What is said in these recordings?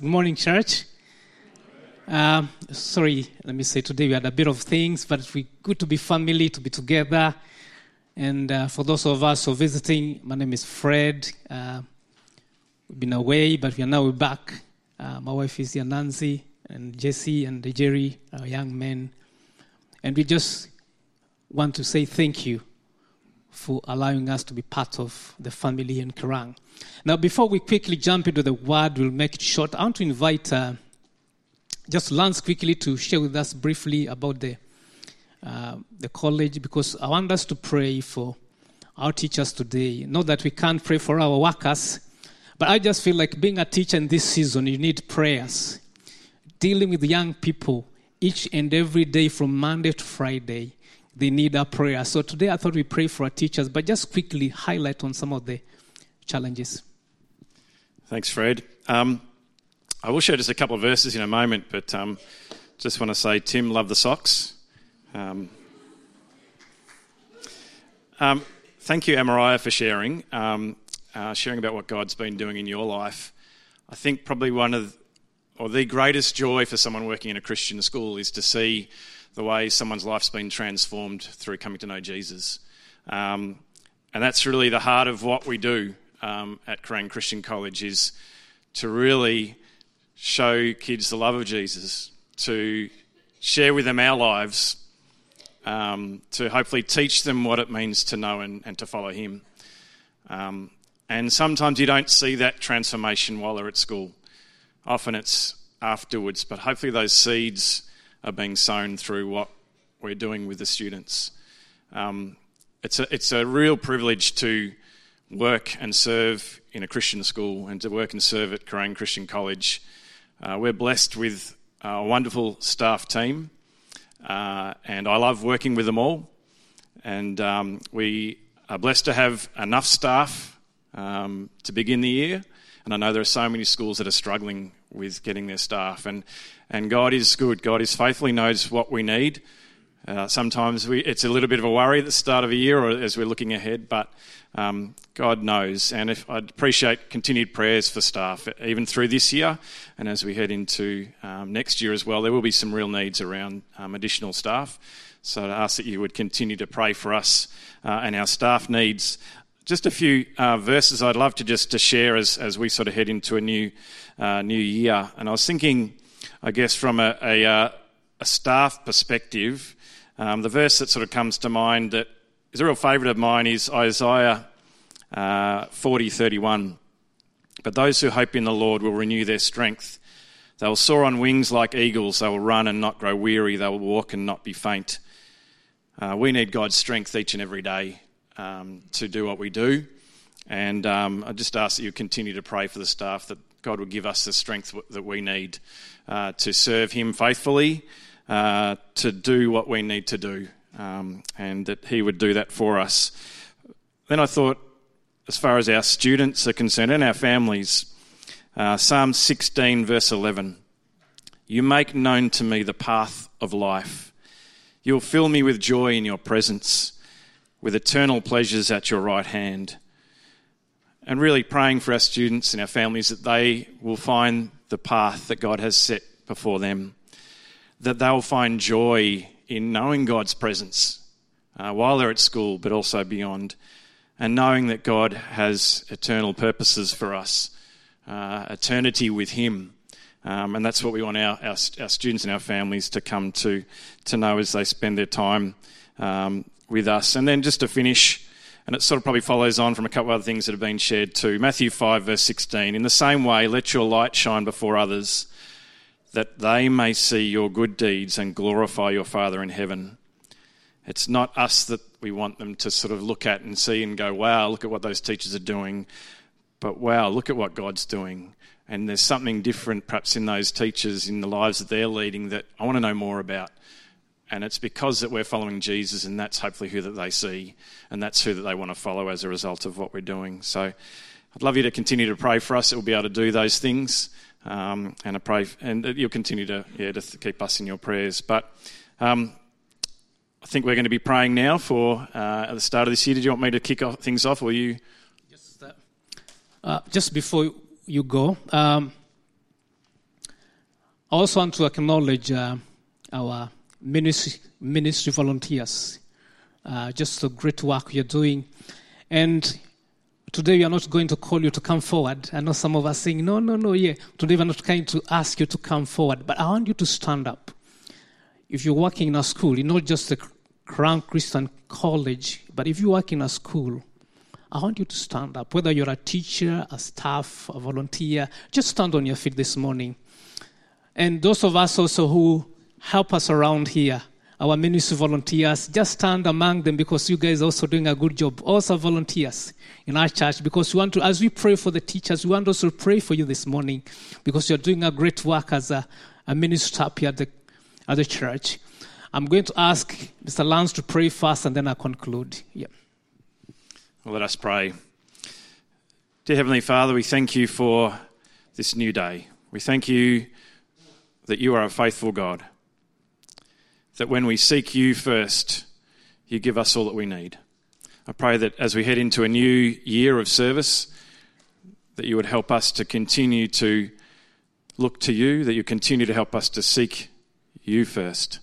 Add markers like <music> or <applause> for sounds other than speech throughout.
Good morning, church. Um, sorry, let me say today we had a bit of things, but we good to be family, to be together. And uh, for those of us who are visiting, my name is Fred. Uh, we've been away, but we are now back. Uh, my wife is here, Nancy, and Jesse, and Jerry, our young men. And we just want to say thank you for allowing us to be part of the family in Kerang. Now, before we quickly jump into the word, we'll make it short. I want to invite uh, just Lance quickly to share with us briefly about the uh, the college because I want us to pray for our teachers today. Not that we can't pray for our workers, but I just feel like being a teacher in this season, you need prayers. Dealing with young people each and every day from Monday to Friday, they need our prayer. So today I thought we pray for our teachers, but just quickly highlight on some of the challenges. Thanks, Fred. Um, I will share just a couple of verses in a moment, but um, just want to say, Tim, love the socks. Um, um, thank you, Amariah, for sharing, um, uh, sharing about what God's been doing in your life. I think probably one of, or the greatest joy for someone working in a Christian school is to see the way someone's life's been transformed through coming to know Jesus. Um, and that's really the heart of what we do um, at Kerang Christian College is to really show kids the love of Jesus, to share with them our lives, um, to hopefully teach them what it means to know and, and to follow Him. Um, and sometimes you don't see that transformation while they're at school. Often it's afterwards, but hopefully those seeds are being sown through what we're doing with the students. Um, it's, a, it's a real privilege to work and serve in a Christian school and to work and serve at Kerang Christian College. Uh, we're blessed with a wonderful staff team, uh, and I love working with them all. And um, we are blessed to have enough staff um, to begin the year. And I know there are so many schools that are struggling with getting their staff. And, and God is good. God is faithful. He knows what we need. Uh, sometimes we, it's a little bit of a worry at the start of a year or as we're looking ahead, but um, God knows. And if, I'd appreciate continued prayers for staff, even through this year and as we head into um, next year as well. There will be some real needs around um, additional staff. So I ask that you would continue to pray for us uh, and our staff needs. Just a few uh, verses I'd love to just to share as, as we sort of head into a new uh, new year. And I was thinking, I guess, from a, a, uh, a staff perspective, um, the verse that sort of comes to mind that is a real favourite of mine is Isaiah uh, 40 31. But those who hope in the Lord will renew their strength. They will soar on wings like eagles. They will run and not grow weary. They will walk and not be faint. Uh, we need God's strength each and every day um, to do what we do. And um, I just ask that you continue to pray for the staff that God will give us the strength that we need uh, to serve Him faithfully uh, to do what we need to do, um, and that He would do that for us. Then I thought, as far as our students are concerned and our families, uh, Psalm 16, verse 11 You make known to me the path of life. You'll fill me with joy in your presence, with eternal pleasures at your right hand. And really praying for our students and our families that they will find the path that God has set before them that they'll find joy in knowing God's presence uh, while they're at school, but also beyond, and knowing that God has eternal purposes for us, uh, eternity with Him. Um, and that's what we want our, our, our, students and our families to come to, to know as they spend their time um, with us. And then just to finish, and it sort of probably follows on from a couple of other things that have been shared too. Matthew 5, verse 16. In the same way, let your light shine before others that they may see your good deeds and glorify your Father in heaven. It's not us that we want them to sort of look at and see and go, wow, look at what those teachers are doing. But wow, look at what God's doing. And there's something different perhaps in those teachers, in the lives that they're leading, that I want to know more about. And it's because that we're following Jesus, and that's hopefully who that they see, and that's who that they want to follow as a result of what we're doing. So I'd love you to continue to pray for us that we'll be able to do those things. Um, and I pray, and you'll continue to yeah to keep us in your prayers. But um, I think we're going to be praying now for uh, at the start of this year. Did you want me to kick off, things off, or you? Just, uh, uh, just before you go, um, I also want to acknowledge uh, our ministry, ministry volunteers. Uh, just the great work you're doing. And today we are not going to call you to come forward. I know some of us saying, no, no, no, yeah. Today we're not going to ask you to come forward, but I want you to stand up. If you're working in a school, you're not just a Kerang Christian College, but if you work in a school, I want you to stand up. Whether you're a teacher, a staff, a volunteer, just stand on your feet this morning. And those of us also who help us around here, our ministry volunteers, just stand among them because you guys are also doing a good job. Also volunteers in our church because we want to, as we pray for the teachers, we want also to pray for you this morning because you're doing a great work as a, a minister up here at the, at the church. I'm going to ask Mr. Lance to pray first and then I'll conclude. Yeah. Well, let us pray. Dear Heavenly Father, we thank you for this new day. We thank you that you are a faithful God. That when we seek you first, you give us all that we need. I pray that as we head into a new year of service, that you would help us to continue to look to you, that you continue to help us to seek you first.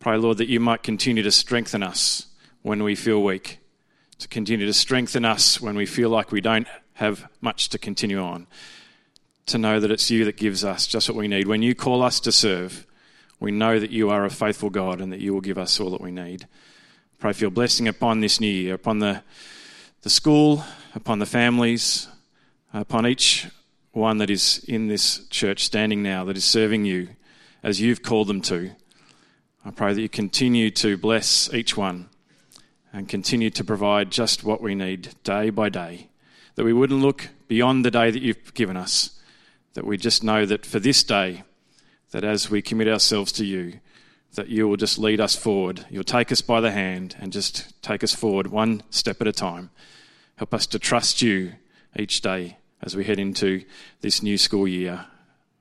Pray, Lord, that you might continue to strengthen us when we feel weak, to continue to strengthen us when we feel like we don't have much to continue on, to know that it's you that gives us just what we need. When you call us to serve, we know that you are a faithful God and that you will give us all that we need. Pray for your blessing upon this new year, upon the, the school, upon the families, upon each one that is in this church standing now, that is serving you as you've called them to. I pray that you continue to bless each one and continue to provide just what we need day by day. That we wouldn't look beyond the day that you've given us. That we just know that for this day, that as we commit ourselves to you, that you will just lead us forward. You'll take us by the hand and just take us forward one step at a time. Help us to trust you each day as we head into this new school year.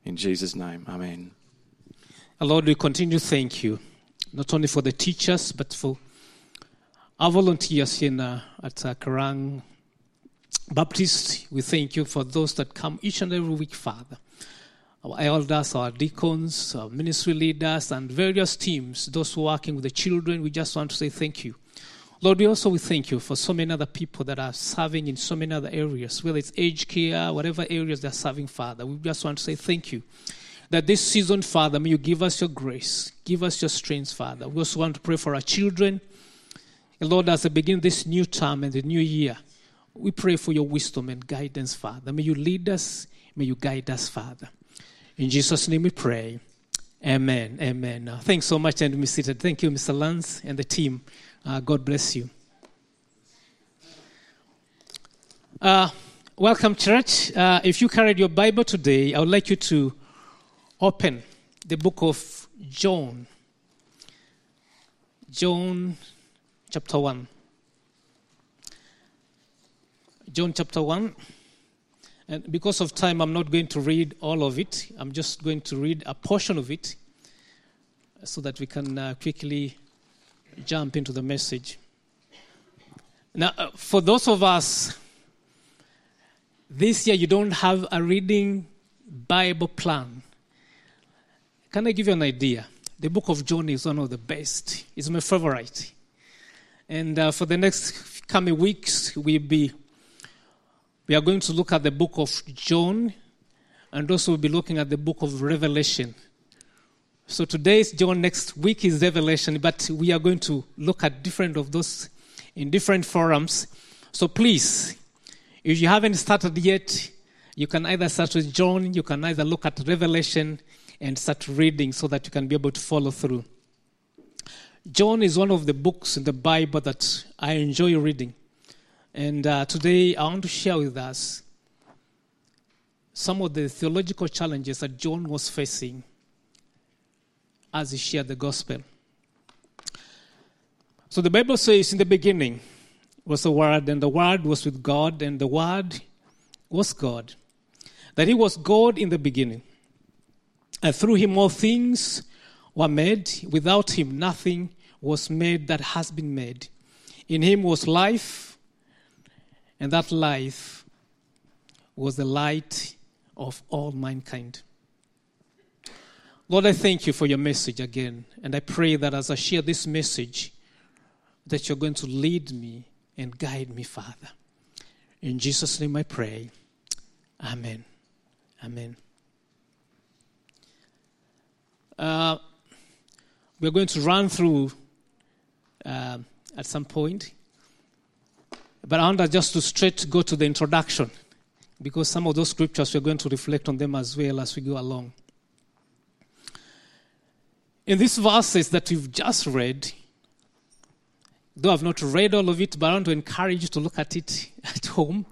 In Jesus' name, amen. Lord, we continue to thank you not only for the teachers, but for our volunteers in, uh, at uh, Kerang Baptist. We thank you for those that come each and every week, Father. Our elders, our deacons, our ministry leaders, and various teams, those working with the children, we just want to say thank you. Lord, we also we thank you for so many other people that are serving in so many other areas, whether it's aged care, whatever areas they're serving, Father. We just want to say thank you that this season, Father, may you give us your grace, give us your strength, Father. We also want to pray for our children. And Lord, as they begin this new term and the new year, we pray for your wisdom and guidance, Father. May you lead us, may you guide us, Father. In Jesus' name we pray. Amen. Amen. Uh, thanks so much, and be seated. Thank you, Mr. Lance and the team. Uh, God bless you. Uh, welcome, church. Uh, if you carried your Bible today, I would like you to open the book of John. John chapter 1. John chapter 1. And because of time, I'm not going to read all of it. I'm just going to read a portion of it so that we can uh, quickly jump into the message. Now, uh, for those of us, this year you don't have a reading Bible plan. Can I give you an idea? The book of John is one of the best. It's my favorite. And uh, for the next coming weeks, we'll be, we are going to look at the book of John and also we'll be looking at the book of Revelation. So today is John, next week is Revelation, but we are going to look at different of those in different forums. So please, if you haven't started yet, you can either start with John, you can either look at Revelation, and start reading so that you can be able to follow through. John is one of the books in the Bible that I enjoy reading. And uh, today I want to share with us some of the theological challenges that John was facing as he shared the gospel. So the Bible says, In the beginning was the Word, and the Word was with God, and the Word was God. That He was God in the beginning. And through him all things were made. Without him nothing was made that has been made. In him was life, and that life was the light of all mankind. Lord, I thank you for your message again. And I pray that as I share this message, that you're going to lead me and guide me, Father. In Jesus' name I pray. Amen. Amen. Uh, we're going to run through uh, at some point. But I want just to straight go to the introduction because some of those scriptures we're going to reflect on them as well as we go along. In these verses that we've just read, though I've not read all of it, but I want to encourage you to look at it <laughs> at home.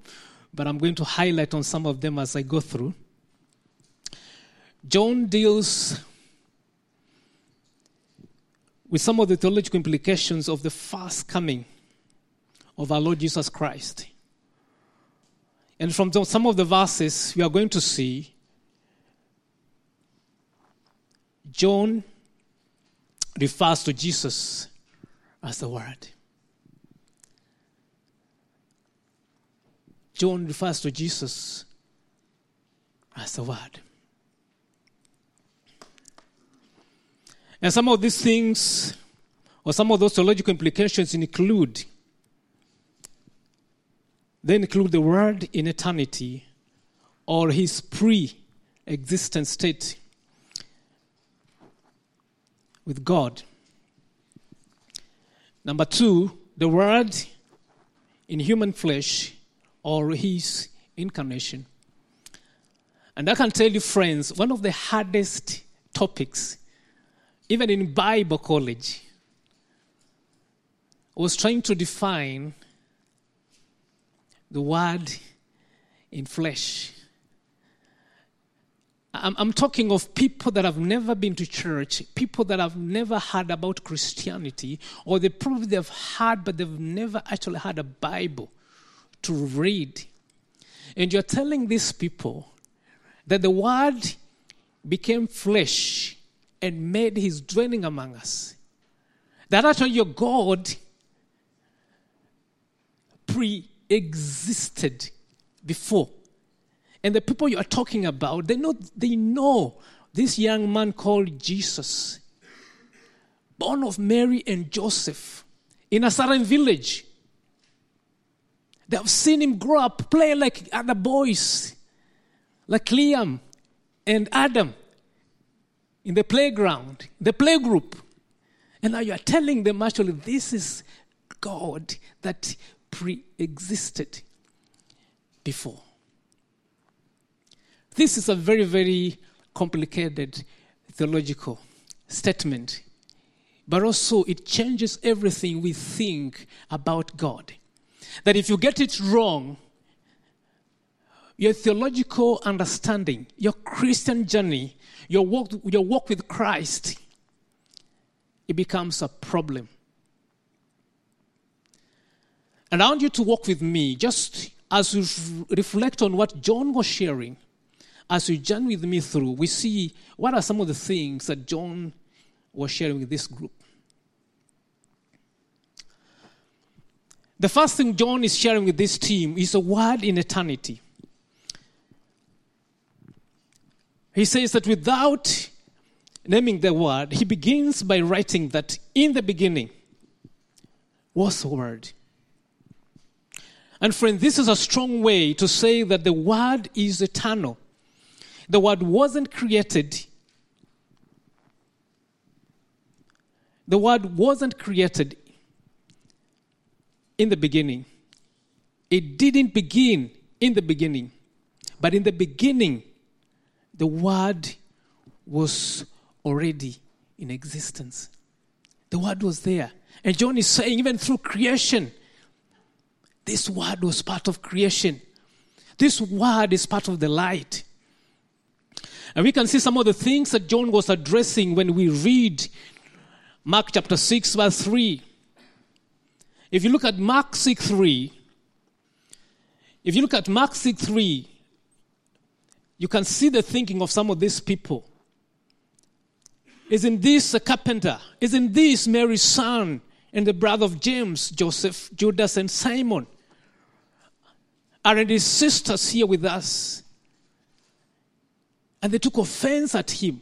But I'm going to highlight on some of them as I go through. John deals with some of the theological implications of the first coming of our Lord Jesus Christ. And from some of the verses, we are going to see John refers to Jesus as the Word. John refers to Jesus as the Word. And some of these things, or some of those theological implications, include they include the Word in eternity or his pre existent state with God. Number two, the Word in human flesh or his incarnation. And I can tell you, friends, one of the hardest topics, even in Bible college, was trying to define the Word in flesh. I'm, I'm, talking of people that have never been to church, people that have never heard about Christianity, or they probably have heard, but they've never actually had a Bible to read. And you're telling these people that the Word became flesh and made his dwelling among us. That actually your God pre existed before. And the people you are talking about, they know, they know this young man called Jesus, born of Mary and Joseph in a certain village. They have seen him grow up, play like other boys, like Liam and Adam in the playground, the playgroup. And now you are telling them actually this is God that pre existed before. This is a very, very complicated theological statement, but also it changes everything we think about God. That if you get it wrong, your theological understanding, your Christian journey, your walk, your walk with Christ, it becomes a problem. And I want you to walk with me just as we reflect on what John was sharing. As you journey with me through, we see what are some of the things that John was sharing with this group. The first thing John is sharing with this team is a word in eternity. He says that without naming the word, he begins by writing that in the beginning was the word. And friend, this is a strong way to say that the Word is eternal. The Word wasn't created. The Word wasn't created in the beginning. It didn't begin in the beginning. But in the beginning, the Word was already in existence. The Word was there. And John is saying, even through creation, this word was part of creation. This word is part of the light. And we can see some of the things that John was addressing when we read Mark chapter 6, verse 3. If you look at Mark 6 3, if you look at Mark 6 3, you can see the thinking of some of these people. Isn't this a carpenter? Isn't this Mary's son and the brother of James, Joseph, Judas, and Simon? Aren't his sisters here with us? And they took offense at him.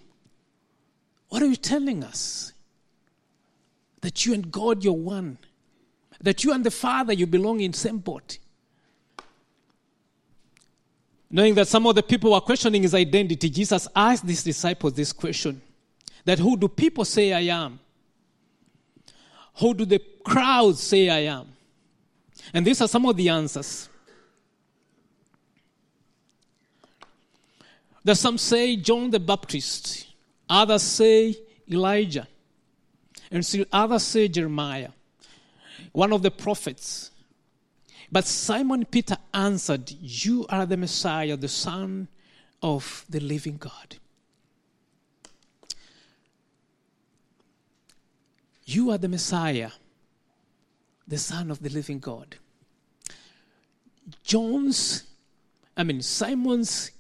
What are you telling us? That you and God, you're one. That you and the Father, you belong in same boat. Knowing that some of the people were questioning his identity, Jesus asked these disciples this question that who do people say I am? Who do the crowds say I am? And these are some of the answers. That some say John the Baptist, others say Elijah, and still others say Jeremiah, one of the prophets. But Simon Peter answered, You are the Messiah, the Son of the living God. You are the Messiah, the Son of the living God. John's, I mean, Simon's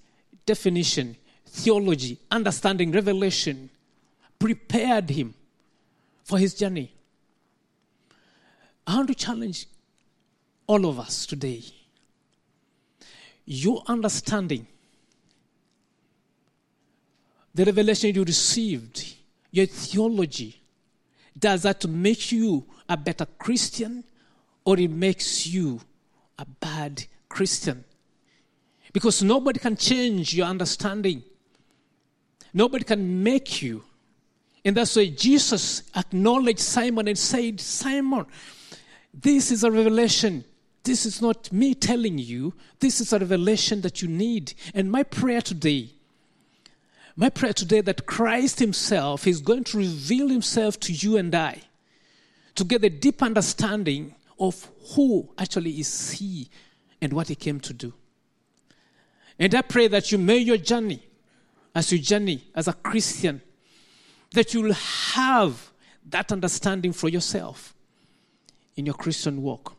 definition, theology, understanding, revelation prepared him for his journey. I want to challenge all of us today. Your understanding, the revelation you received, your theology, does that make you a better Christian or it makes you a bad Christian? Because nobody can change your understanding. Nobody can make you. And that's why Jesus acknowledged Simon and said, Simon, this is a revelation. This is not me telling you. This is a revelation that you need. And my prayer today, my prayer today that Christ Himself is going to reveal Himself to you and I to get a deep understanding of who actually is He and what He came to do. And I pray that you may your journey, as you journey as a Christian, that you will have that understanding for yourself in your Christian walk.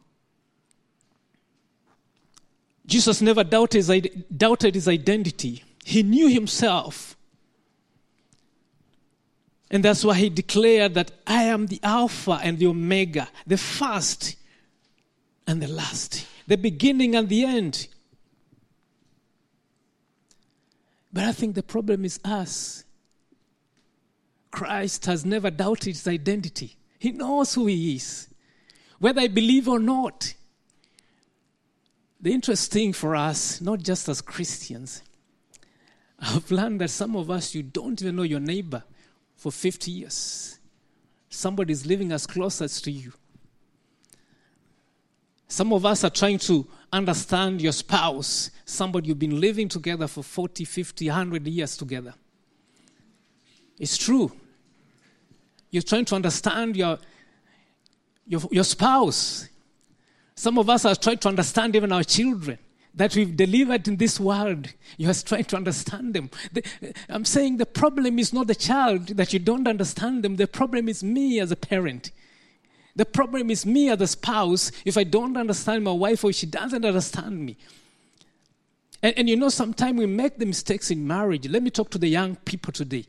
Jesus never doubted his, doubted his identity. He knew himself. And that's why he declared that I am the Alpha and the Omega, the first and the last, the beginning and the end. But I think the problem is us. Christ has never doubted his identity. He knows who he is, whether I believe or not. The interesting thing for us, not just as Christians, I've learned that some of us, you don't even know your neighbor for 50 years. Somebody is living as close as to you. Some of us are trying to understand your spouse, somebody you've been living together for 40, 50, 100 years together. It's true. You're trying to understand your, your, your spouse. Some of us are trying to understand even our children that we've delivered in this world. You are trying to understand them. The, I'm saying the problem is not the child that you don't understand them. The problem is me as a parent. The problem is me as a spouse if I don't understand my wife or she doesn't understand me. And, and you know, sometimes we make the mistakes in marriage. Let me talk to the young people today,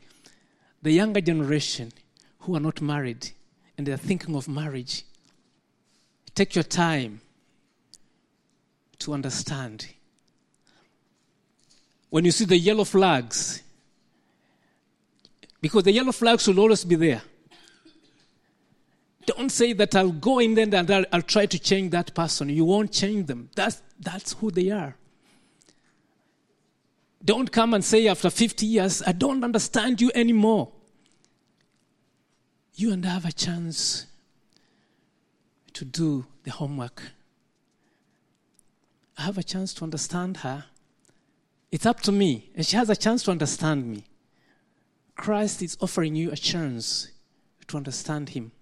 the younger generation who are not married and they're thinking of marriage. Take your time to understand. When you see the yellow flags, because the yellow flags will always be there. Don't say that I'll go in there and I'll, I'll, try to change that person. You won't change them. That's, that's who they are. Don't come and say after 50 years, I don't understand you anymore. You and I have a chance to do the homework. I have a chance to understand her. It's up to me, and she has a chance to understand me. Christ is offering you a chance to understand him.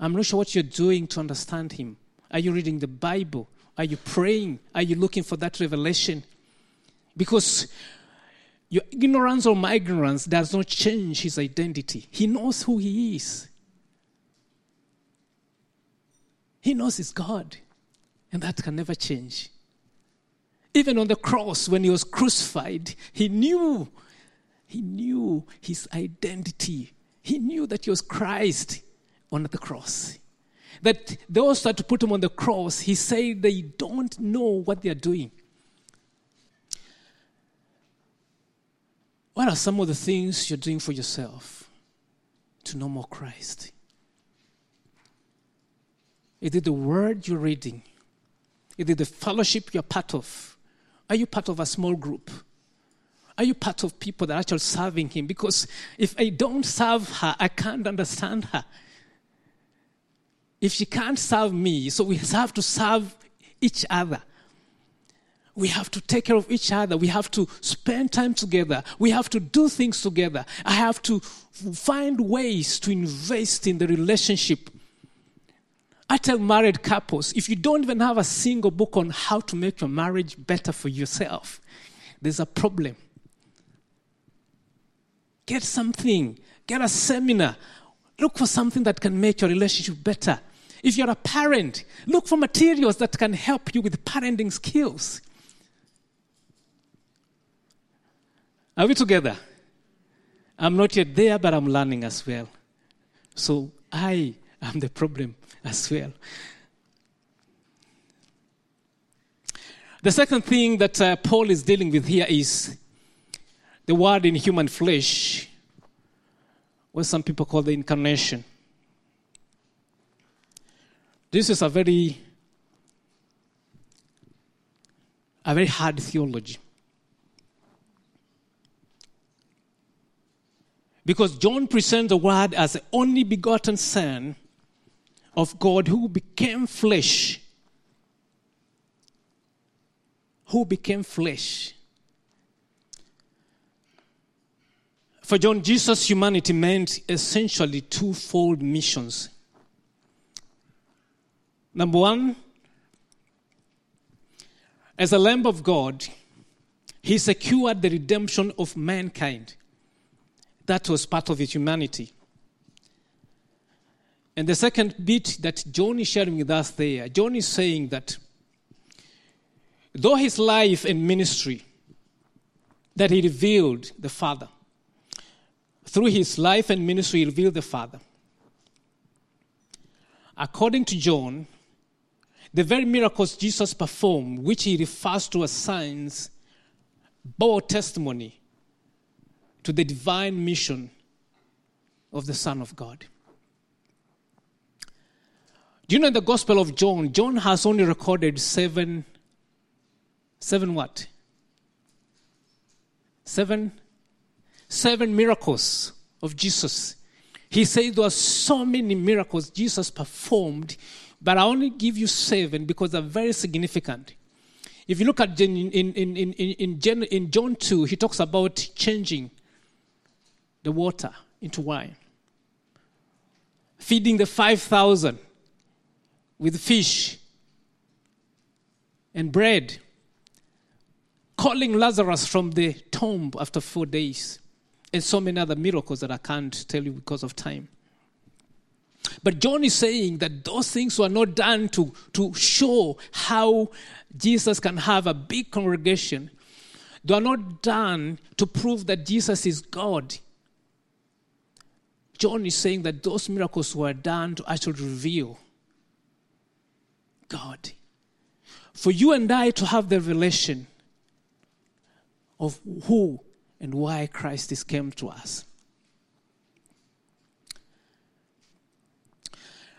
I'm not sure what you're doing to understand him. Are you reading the Bible? Are you praying? Are you looking for that revelation? Because your ignorance or my ignorance does not change his identity. He knows who he is. He knows he's God, and that can never change. Even on the cross, when he was crucified, he knew, he knew his identity. He knew that he was Christ on the cross. That those that put him on the cross, he said they don't know what they are doing. What are some of the things you're doing for yourself? to know more Christ? Is it the word you're reading? Is it the fellowship you're part of? Are you part of a small group? Are you part of people that are actually serving Him? Because if I don't serve her, I can't understand her. If she can't serve me, so we have to serve each other. We have to take care of each other. We have to spend time together. We have to do things together. I have to find ways to invest in the relationship. I tell married couples if you don't even have a single book on how to make your marriage better for yourself, there's a problem. Get something, get a seminar, look for something that can make your relationship better. If you're a parent, look for materials that can help you with parenting skills. Are we together? I'm not yet there, but I'm learning as well. So I am the problem as well. The second thing that uh, Paul is dealing with here is the word in human flesh, what some people call the incarnation. This is a very a very hard theology. Because John presents the word as the only begotten Son of God who became flesh. Who became flesh. For John, Jesus' humanity meant essentially twofold missions. Number one, as a Lamb of God, he secured the redemption of mankind. That was part of his humanity. And the second bit that John is sharing with us there, John is saying that though his life and ministry, that he revealed the Father. Through his life and ministry, he revealed the Father. According to John, the very miracles Jesus performed, which he refers to as signs, bore testimony to the divine mission of the Son of God. Do you know in the Gospel of John, John has only recorded seven, seven what? Seven, seven miracles of Jesus. He said there were so many miracles Jesus performed but I only give you seven because they're very significant. If you look at in, in, in, in, in, John 2, he talks about changing the water into wine, feeding the 5,000 with fish and bread, calling Lazarus from the tomb after four days, and so many other miracles that I can't tell you because of time. But John is saying that those things were not done to, to show how Jesus can have a big congregation. They are not done to prove that Jesus is God. John is saying that those miracles were done to actually reveal God. For you and I to have the revelation of who and why Christ is came to us.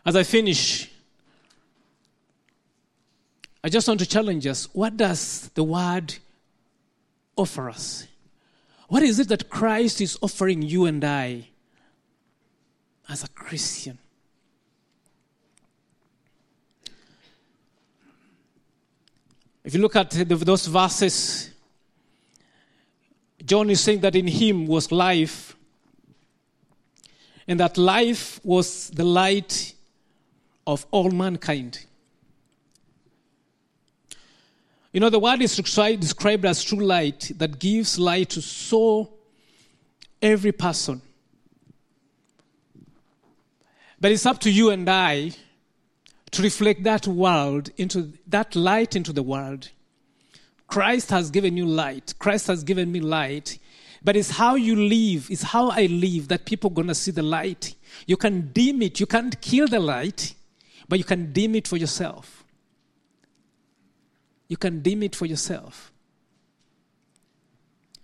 As I finish, I just want to challenge us. What does the word offer us? What is it that Christ is offering you and I as a Christian? If you look at those verses, John is saying that in him was life, and that life was the light of all mankind. You know, the word is described as true light that gives light to so every person. But it's up to you and I to reflect that world into that light into the world. Christ has given you light. Christ has given me light. But it's how you live, it's how I live that people are to see the light. You can dim it, you can't kill the light, but you can dim it for yourself. You can dim it for yourself.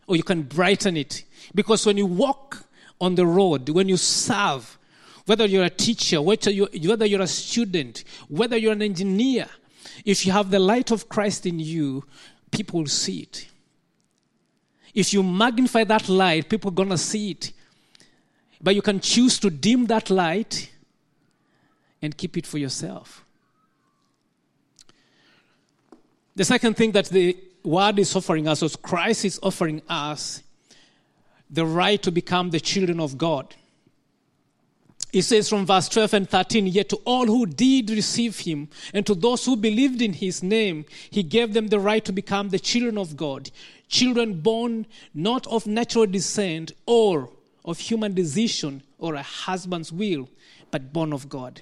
Or you can brighten it. Because when you walk on the road, when you serve, whether you're a teacher, whether you're, whether you're a student, whether you're an engineer, if you have the light of Christ in you, people will see it. If you magnify that light, people are going to see it. But you can choose to dim that light and keep it for yourself. The second thing that the word is offering us, or Christ is offering us, the right to become the children of God. It says from verse 12 and 13, Yet to all who did receive him, and to those who believed in his name, he gave them the right to become the children of God. Children born not of natural descent or of human decision or a husband's will, but born of God.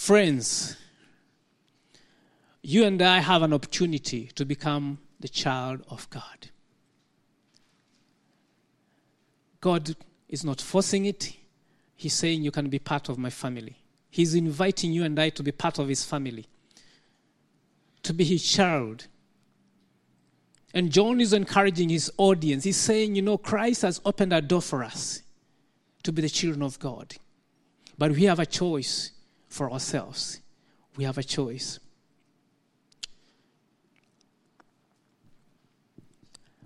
Friends, you and I have an opportunity to become the child of God. God is not forcing it, He's saying you can be part of my family. He's inviting you and I to be part of His family, to be His child. And John is encouraging his audience. He's saying, you know, Christ has opened a door for us to be the children of God. But we have a choice for ourselves. We have a choice.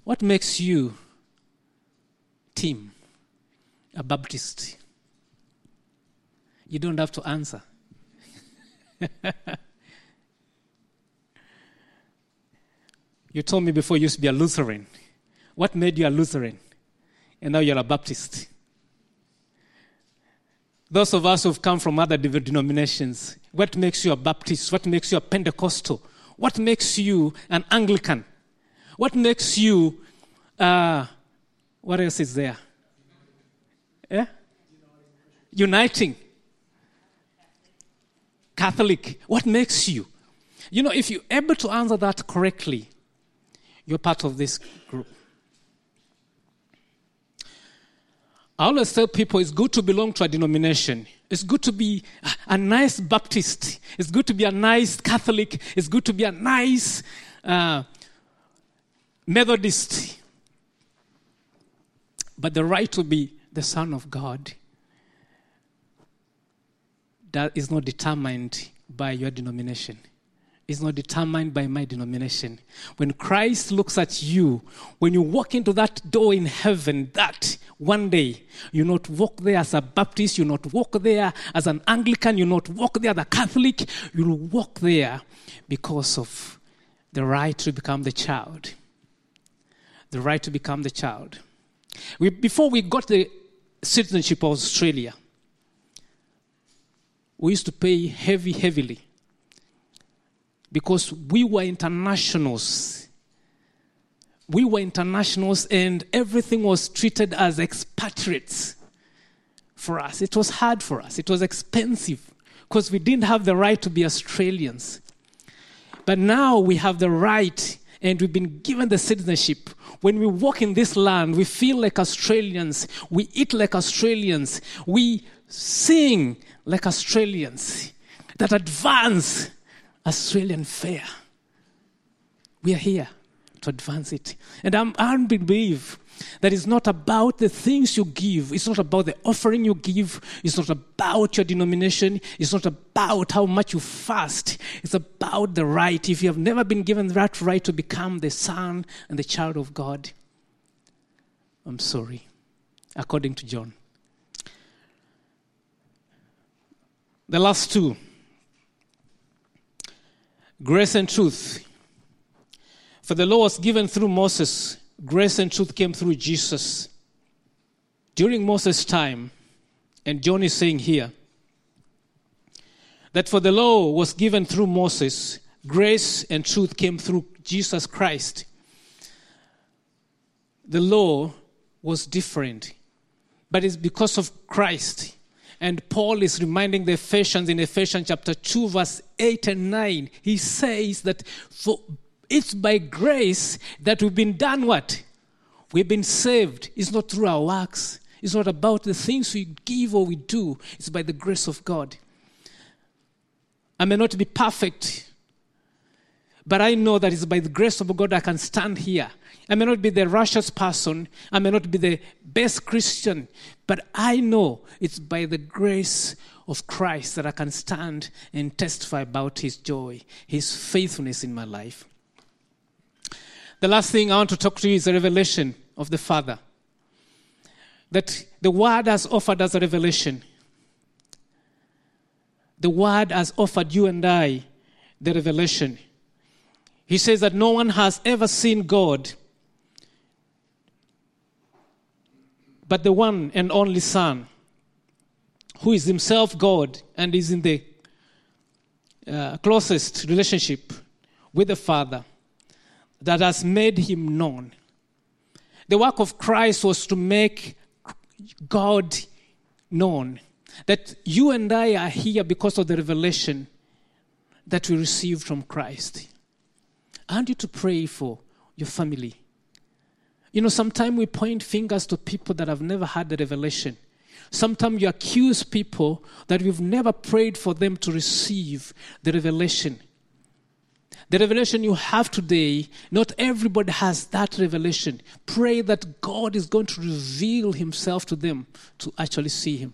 What makes you, Tim, a Baptist? You don't have to answer. <laughs> you told me before you used to be a Lutheran. What made you a Lutheran? And now you're a Baptist. Those of us who've come from other denominations, what makes you a Baptist? What makes you a Pentecostal? What makes you an Anglican? What makes you, uh, what else is there? Yeah? Uniting. Catholic. What makes you? You know, if you're able to answer that correctly, you're part of this group. I always tell people it's good to belong to a denomination. It's good to be a, nice Baptist. It's good to be a nice Catholic. It's good to be a nice uh, Methodist. But the right to be the Son of God that is not determined by your denomination is not determined by my denomination. When Christ looks at you, when you walk into that door in heaven, that one day you not walk there as a Baptist, you not walk there as an Anglican, you not walk there as a Catholic, you'll walk there because of the right to become the child. The right to become the child. We, before we got the citizenship of Australia, we used to pay heavy, heavily because we were internationals. We were internationals, and everything was treated as expatriates for us. It was hard for us, it was expensive because we didn't have the right to be Australians. But now we have the right and we've been given the citizenship. When we walk in this land, we feel like Australians, we eat like Australians, we sing like Australians that advance Australian fair. We are here to advance it. And I'm, I believe that it's not about the things you give. It's not about the offering you give. It's not about your denomination. It's not about how much you fast. It's about the right. If you have never been given that right to become the son and the child of God, I'm sorry, according to John. The last two Grace and truth. For the law was given through Moses, grace and truth came through Jesus. During Moses' time, and John is saying here, that for the law was given through Moses, grace and truth came through Jesus Christ. The law was different, but it's because of Christ and Paul is reminding the Ephesians in Ephesians chapter 2, verse 8 and 9. He says that for it's by grace that we've been done what? We've been saved. It's not through our works. It's not about the things we give or we do. It's by the grace of God. I may not be perfect, But I know that it's by the grace of God I can stand here. I may not be the righteous person, I may not be the best Christian, but I know it's by the grace of Christ that I can stand and testify about His joy, His faithfulness in my life. The last thing I want to talk to you is a revelation of the Father. That the Word has offered us a revelation. The Word has offered you and I the revelation. He says that no one has ever seen God but the one and only Son, who is himself God and is in the uh, closest relationship with the Father, that has made him known. The work of Christ was to make God known. That you and I are here because of the revelation that we received from Christ. I want you to pray for your family. You know, sometimes we point fingers to people that have never had the revelation. Sometimes you accuse people that we've never prayed for them to receive the revelation. The revelation you have today, not everybody has that revelation. Pray that God is going to reveal Himself to them to actually see Him,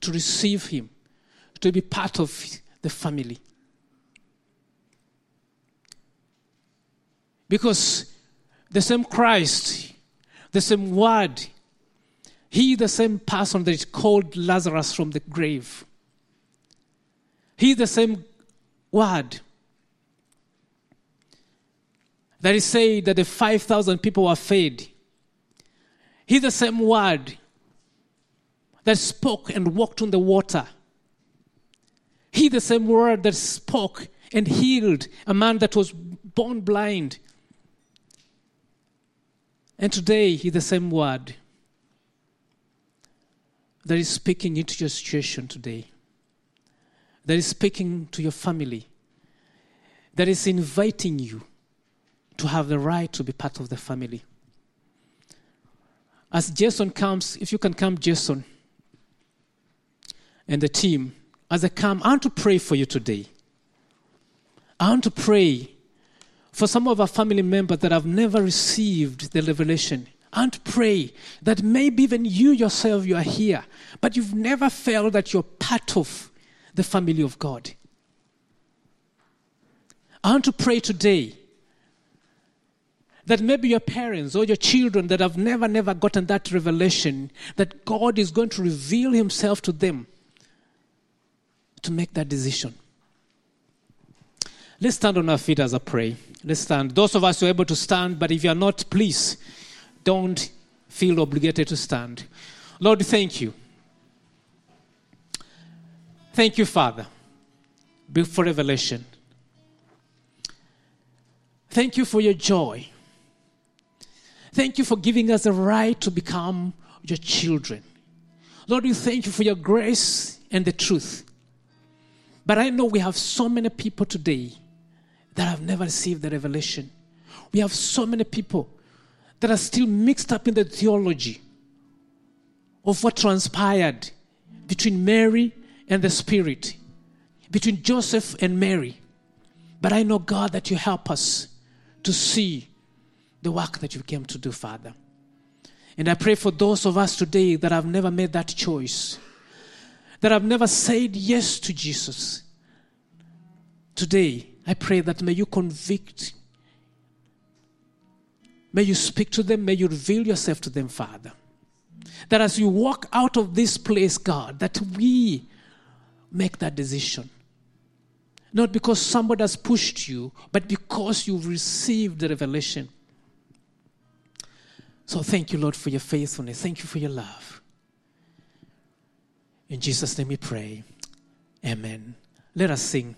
to receive Him, to be part of the family. Because the same Christ, the same Word, He the same person that called Lazarus from the grave. He the same Word that is said that the 5,000 people were fed. He the same Word that spoke and walked on the water. He the same word that spoke and healed a man that was born blind. And today, He the same word that is speaking into your situation today, that is speaking to your family, that is inviting you to have the right to be part of the family. As Jason comes, if you can come, Jason, and the team, as they come, I want to pray for you today. I want to pray for some of our family members that have never received the revelation. And pray that maybe even you yourself, you are here, but you've never felt that you're part of the family of God. I want to pray today that maybe your parents or your children that have never, never gotten that revelation, that God is going to reveal Himself to them to make that decision. Let's stand on our feet as I pray. Let's stand. Those of us who are able to stand, but if you are not, please don't feel obligated to stand. Lord, thank you. Thank you, Father, for revelation. Thank you for your joy. Thank you for giving us the right to become your children. Lord, we thank you for your grace and the truth. But I know we have so many people today that have never received the revelation. We have so many people that are still mixed up in the theology of what transpired between Mary and the Spirit, between Joseph and Mary. But I know, God, that you help us to see the work that you came to do, Father. And I pray for those of us today that have never made that choice, that have never said yes to Jesus. Today, I pray that may you convict, may you speak to them, may you reveal yourself to them, Father. That as you walk out of this place, God, that we make that decision. Not because somebody has pushed you, but because you've received the revelation. So thank you, Lord, for your faithfulness. Thank you for your love. In Jesus' name we pray. Amen. Let us sing.